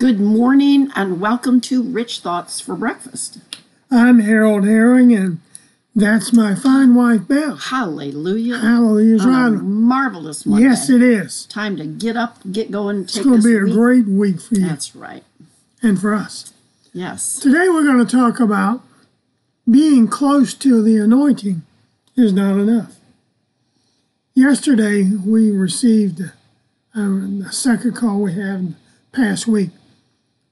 Good morning and welcome to Rich Thoughts for Breakfast. I'm Harold Herring, and that's my fine wife, Bev. Hallelujah. Hallelujah's a right. marvelous Monday. Yes, it is. Time to get up, get going, take It's going to be a week. great week for you That's right. and for us. Yes. Today, we're going to talk about being close to the anointing is not enough. Yesterday, we received uh, the second call we had past week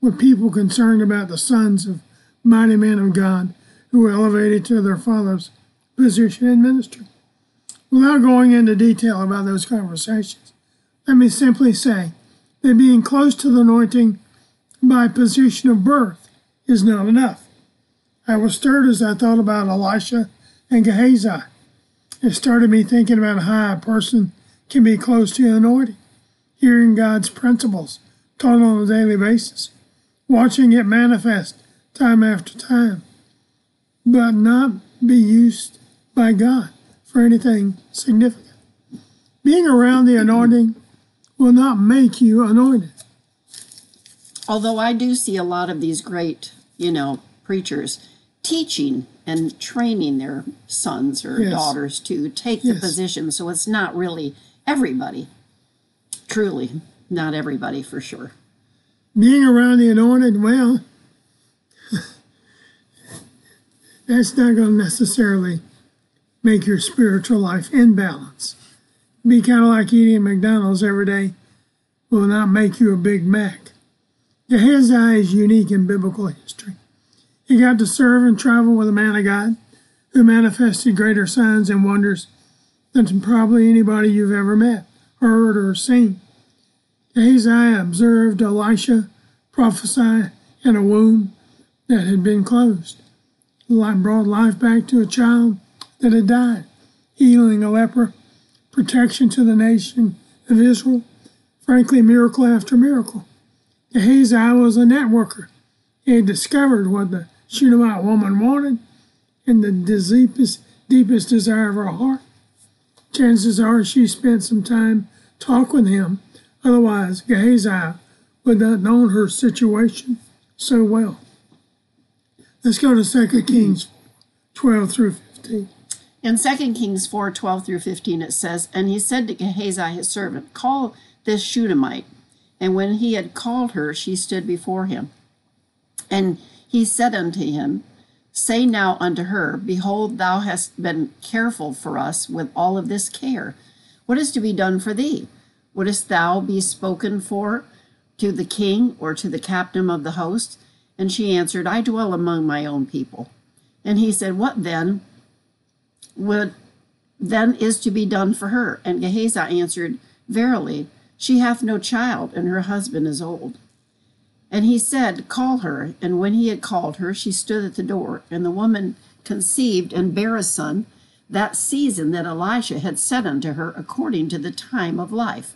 with people concerned about the sons of mighty men of God who were elevated to their father's position in ministry. Without going into detail about those conversations, let me simply say that being close to the anointing by position of birth is not enough. I was stirred as I thought about Elisha and Gehazi. It started me thinking about how a person can be close to the anointing, hearing God's principles taught on a daily basis, watching it manifest time after time, but not be used by God for anything significant. Being around the anointing will not make you anointed. Although I do see a lot of these great, you know, preachers teaching and training their sons or Yes. daughters to take the position. So it's not really everybody. Truly, not everybody for sure. Being around the anointed, well, that's not going to necessarily make your spiritual life in balance. Be kind of like eating McDonald's every day will not make you a Big Mac. Gehazi is unique in biblical history. He got to serve and travel with a man of God who manifested greater signs and wonders than probably anybody you've ever met, heard, or seen. Gehazi observed Elisha prophesy in a womb that had been closed. Li- brought life back to a child that had died, healing a leper, protection to the nation of Israel. Frankly, miracle after miracle. Gehazi was a networker. He had discovered what the Shunammite woman wanted and the deepest, deepest desire of her heart. Chances are she spent some time talk with him Otherwise, Gehazi would not have known her situation so well. Let's go to 2 Kings 12 through 15. In 2 Kings 4 12 through 15, it says, And he said to Gehazi his servant, Call this Shunammite. And when he had called her, she stood before him. And he said unto him, Say now unto her, Behold, thou hast been careful for us with all of this care. What is to be done for thee? Wouldst thou be spoken for to the king or to the captain of the host? And she answered, I dwell among my own people. And he said, What then would then is to be done for her? And Gehazi answered, Verily, she hath no child, and her husband is old. And he said, Call her. And when he had called her, she stood at the door. And the woman conceived and bare a son that season that Elisha had said unto her, according to the time of life.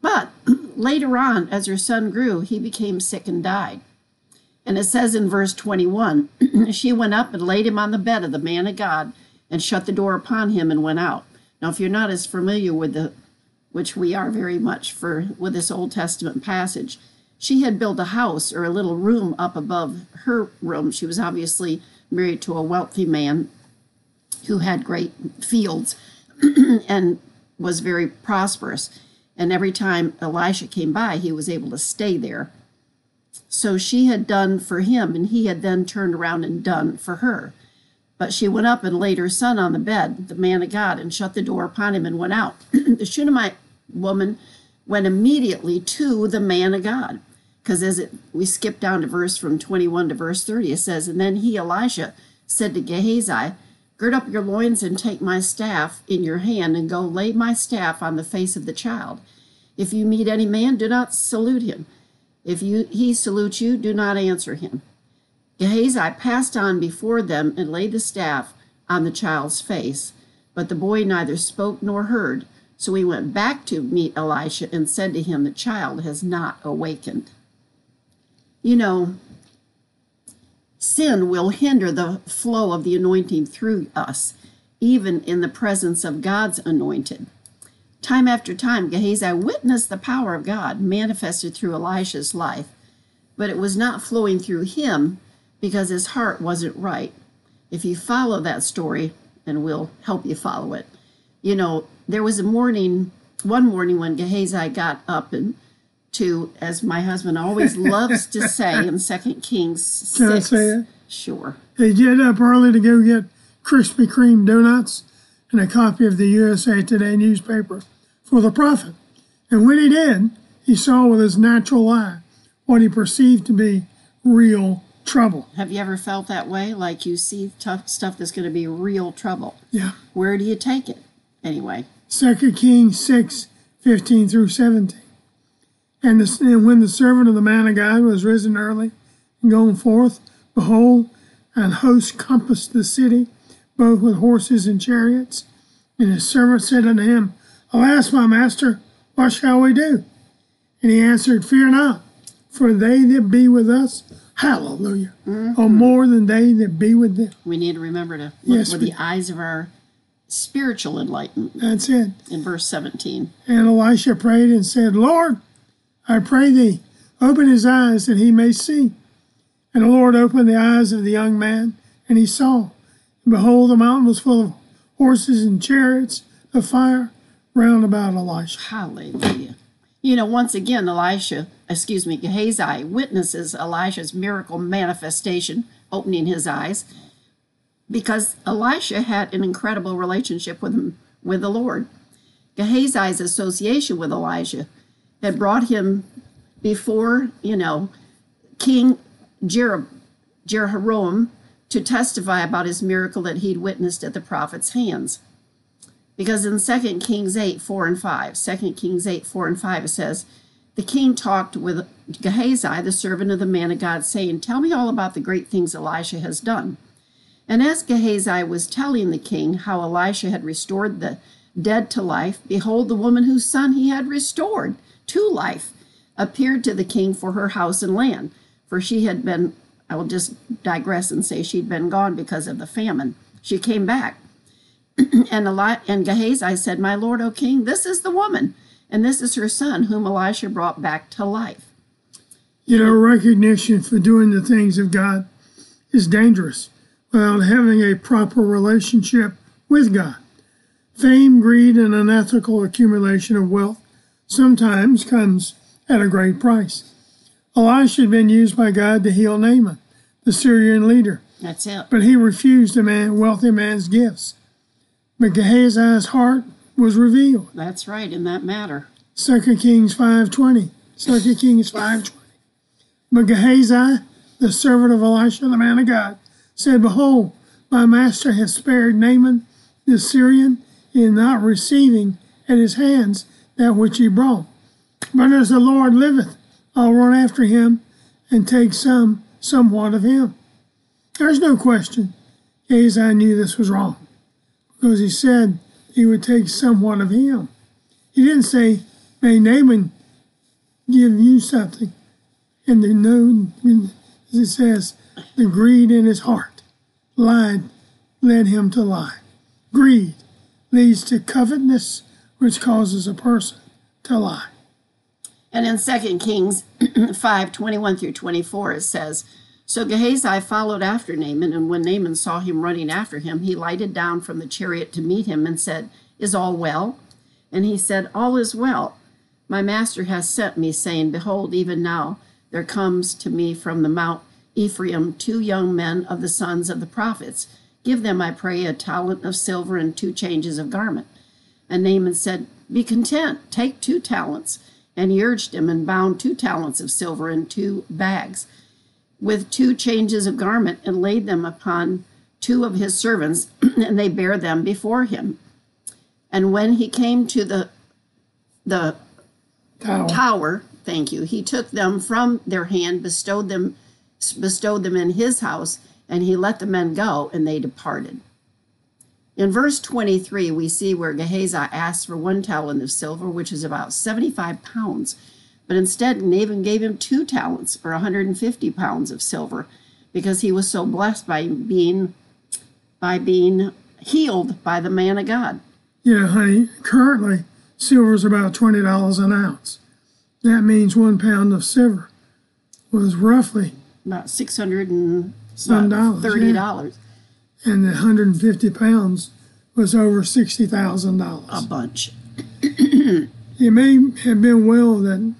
But later on, as her son grew, he became sick and died. And it says in verse 21 she went up and laid him on the bed of the man of God and shut the door upon him and went out. Now, if you're not as familiar with the, which we are very much for, with this Old Testament passage, she had built a house or a little room up above her room. She was obviously married to a wealthy man who had great fields and was very prosperous. And every time Elisha came by, he was able to stay there. So she had done for him, and he had then turned around and done for her. But she went up and laid her son on the bed, the man of God, and shut the door upon him and went out. the Shunammite woman went immediately to the man of God. Because as it, we skip down to verse from 21 to verse 30, it says, And then he, Elisha, said to Gehazi, Gird up your loins and take my staff in your hand, and go lay my staff on the face of the child. If you meet any man, do not salute him. If you, he salutes you, do not answer him. Gehazi passed on before them and laid the staff on the child's face. But the boy neither spoke nor heard. So he went back to meet Elisha and said to him, The child has not awakened. You know, sin will hinder the flow of the anointing through us, even in the presence of God's anointed. Time after time, Gehazi witnessed the power of God manifested through Elisha's life, but it was not flowing through him because his heart wasn't right. If you follow that story, and we'll help you follow it, you know, there was a morning, one morning when Gehazi got up and to, as my husband always loves to say in Second Kings 6. Can I say it? Sure. He get up early to go get Krispy Kreme donuts and a copy of the USA Today newspaper for the prophet. And when he did, he saw with his natural eye what he perceived to be real trouble. Have you ever felt that way? Like you see tough stuff that's going to be real trouble. Yeah. Where do you take it? Anyway, Second Kings 6, 15 through 17. And, the, and when the servant of the man of God was risen early and gone forth, behold, an host compassed the city, both with horses and chariots. And his servant said unto him, Alas, my master, what shall we do? And he answered, Fear not, for they that be with us, hallelujah, are mm-hmm. more than they that be with them. we need to remember to look Yes, with we- the eyes of our spiritual enlightenment That's it. in verse 17. And Elisha prayed and said, Lord, I pray thee, open his eyes that he may see. And the Lord opened the eyes of the young man, and he saw. And behold, the mountain was full of horses and chariots of fire round about Elisha. Hallelujah. You know, once again, Elisha, excuse me, Gehazi witnesses Elisha's miracle manifestation, opening his eyes, because Elisha had an incredible relationship with him, with the Lord. Gehazi's association with Elijah had brought him before, you know, King Jer- Jehoram to testify about his miracle that he'd witnessed at the prophet's hands. Because in 2 Kings 8, 4 and 5, 2 Kings 8, 4 and 5, it says, The king talked with Gehazi, the servant of the man of God, saying, Tell me all about the great things Elisha has done. And as Gehazi was telling the king how Elisha had restored the dead to life, behold, the woman whose son he had restored to life appeared to the king for her house and land. For she had been, I will just digress and say she'd been gone because of the famine. She came back. and, Eli- and Gehazi said, My lord, O king, this is the woman, and this is her son, whom Elisha brought back to life. You know, recognition for doing the things of God is dangerous without having a proper relationship with God. Fame, greed, and unethical accumulation of wealth sometimes comes at a great price. Elisha had been used by God to heal Naaman, the Syrian leader, That's it. but he refused the man, wealthy man's gifts. But Gehazi's heart was revealed. That's right in that matter. 2 Kings 5.20. 2 Kings 5.20. But Gehazi, the servant of Elisha, the man of God, said, Behold, my master has spared Naaman the Syrian in not receiving at his hands that which he brought. But as the Lord liveth, I'll run after him and take some, somewhat of him. There's no question Gehazi knew this was wrong because he said he would take somewhat of him. He didn't say, May Naaman give you something. And the known, as it says, the greed in his heart lied, led him to lie. Greed leads to covetousness, which causes a person to lie. And in 2 Kings 5 21 through 24, it says, So Gehazi followed after Naaman, and when Naaman saw him running after him, he lighted down from the chariot to meet him and said, Is all well? And he said, All is well. My master has sent me, saying, Behold, even now there comes to me from the Mount Ephraim two young men of the sons of the prophets. Give them, I pray, a talent of silver and two changes of garment. And Naaman said, Be content, take two talents. And he urged him and bound two talents of silver in two bags with two changes of garment and laid them upon two of his servants, and they bare them before him. And when he came to the the Tower. tower, thank you, he took them from their hand, bestowed them bestowed them in his house, and he let the men go, and they departed. In verse 23, we see where Gehazi asked for one talent of silver, which is about 75 pounds. But instead, Naaman gave him two talents, or 150 pounds of silver, because he was so blessed by being, by being healed by the man of God. Yeah, honey, currently Silver is about twenty dollars an ounce. That means one pound of silver was roughly About six hundred and Some dollars, thirty yeah. And the 150 pounds was over $60,000. a bunch. It may have been well that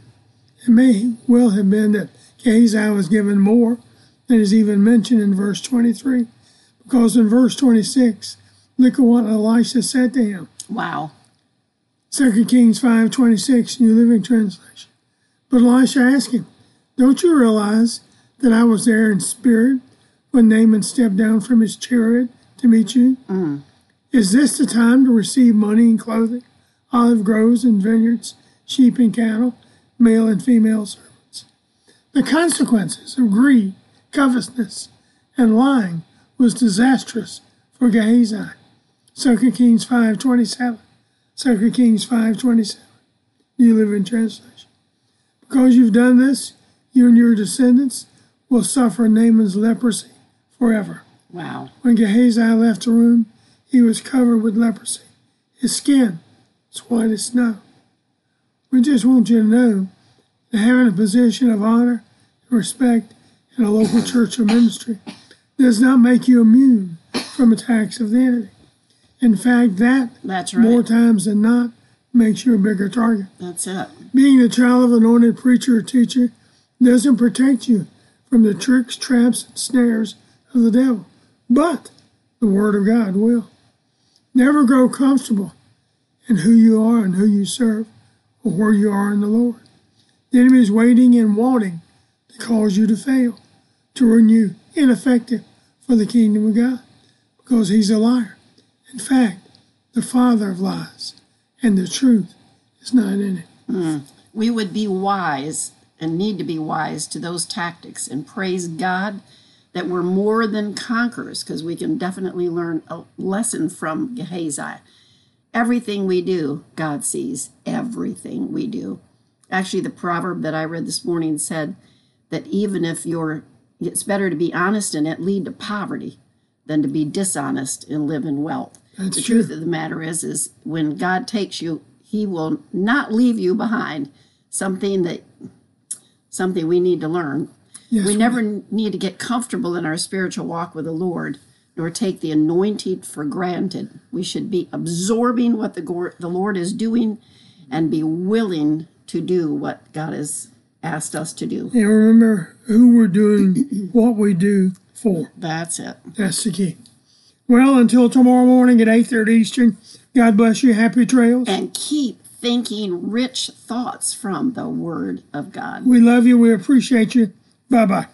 it may well have been that Gehazi was given more than is even mentioned in verse 23, because in verse 26, look at what Elisha said to him. Wow. 2 Kings 5:26, New Living Translation. But Elisha asked him, "Don't you realize that I was there in spirit when Naaman stepped down from his chariot to meet you? Mm-hmm. Is this the time to receive money and clothing, olive groves and vineyards, sheep and cattle, male and female servants?" The consequences of greed, covetousness, and lying was disastrous for Gehazi. 2 Kings 5:27. 2 Kings 5.27, New Living Translation. Because you've done this, you and your descendants will suffer Naaman's leprosy forever. Wow. When Gehazi left the room, he was covered with leprosy. His skin was white as snow. We just want you to know that having a position of honor and respect in a local church or ministry does not make you immune from attacks of the enemy. In fact, that That's right. more times than not makes you a bigger target. That's it. Being the child of an anointed preacher or teacher doesn't protect you from the tricks, traps, and snares of the devil, but the Word of God will. Never grow comfortable in who you are and who you serve or where you are in the Lord. The enemy is waiting and wanting to cause you to fail, to run you ineffective for the kingdom of God, because he's a liar. In fact, the father of lies, and the truth is not in it. Hmm. We would be wise and need to be wise to those tactics and praise God that we're more than conquerors because we can definitely learn a lesson from Gehazi. Everything we do, God sees everything we do. Actually, the proverb that I read this morning said that even if you're, it's better to be honest and it lead to poverty than to be dishonest and live in wealth. That's the true. truth of the matter is, is when God takes you, He will not leave you behind. Something that, something we need to learn. Yes, we never need to get comfortable in our spiritual walk with the Lord, nor take the anointed for granted. We should be absorbing what the, the Lord is doing and be willing to do what God has asked us to do. And remember who we're doing what we do for. That's it. That's the key. Well, until tomorrow morning at 8.30 Eastern, God bless you. Happy trails. And keep thinking rich thoughts from the Word of God. We love you. We appreciate you. 爸爸